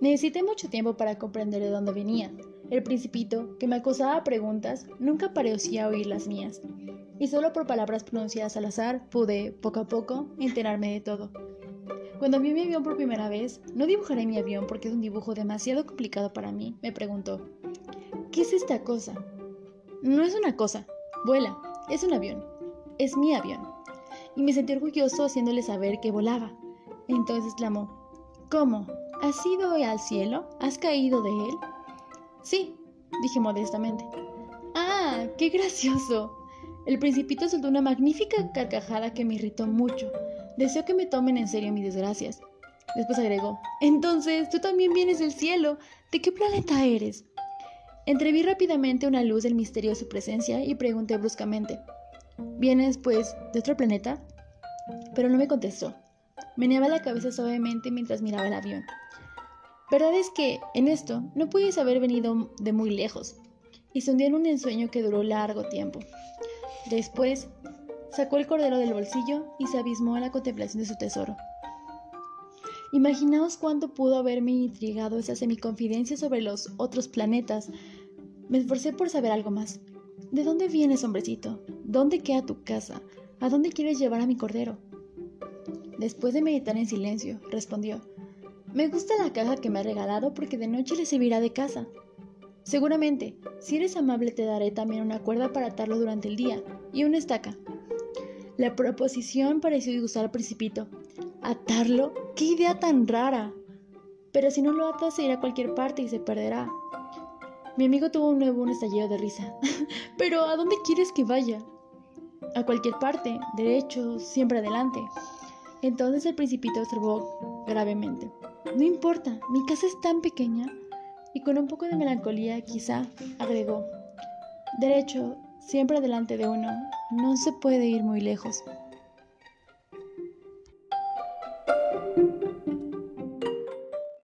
Necesité mucho tiempo para comprender de dónde venía. El principito, que me acosaba preguntas, nunca parecía oír las mías, y solo por palabras pronunciadas al azar pude, poco a poco, enterarme de todo. Cuando vi mi avión por primera vez, no dibujaré mi avión porque es un dibujo demasiado complicado para mí, me preguntó. ¿Qué es esta cosa? No es una cosa, vuela, es un avión, es mi avión. Y me sentí orgulloso haciéndole saber que volaba. Entonces clamó, ¿cómo? ¿Has ido al cielo? ¿Has caído de él? Sí, dije modestamente. ¡Ah, qué gracioso! El principito soltó una magnífica carcajada que me irritó mucho. Deseo que me tomen en serio mis desgracias. Después agregó, entonces tú también vienes del cielo. ¿De qué planeta eres? Entreví rápidamente una luz del misterio de su presencia y pregunté bruscamente, ¿vienes, pues, de otro planeta? Pero no me contestó. Meneaba la cabeza suavemente mientras miraba el avión. Verdad es que, en esto, no pudiese haber venido de muy lejos, y se hundió en un ensueño que duró largo tiempo. Después, sacó el cordero del bolsillo y se abismó en la contemplación de su tesoro. Imaginaos cuánto pudo haberme intrigado esa semiconfidencia sobre los otros planetas. Me esforcé por saber algo más. ¿De dónde vienes, hombrecito? ¿Dónde queda tu casa? ¿A dónde quieres llevar a mi cordero? Después de meditar en silencio, respondió, Me gusta la caja que me ha regalado porque de noche le servirá de casa. Seguramente, si eres amable te daré también una cuerda para atarlo durante el día y una estaca. La proposición pareció disgustar al principito. ¿Atarlo? ¡Qué idea tan rara! Pero si no lo atas se irá a cualquier parte y se perderá. Mi amigo tuvo un nuevo un estallido de risa. Pero ¿a dónde quieres que vaya? A cualquier parte, derecho, siempre adelante. Entonces el principito observó gravemente. No importa, mi casa es tan pequeña. Y con un poco de melancolía quizá agregó. Derecho, siempre delante de uno, no se puede ir muy lejos.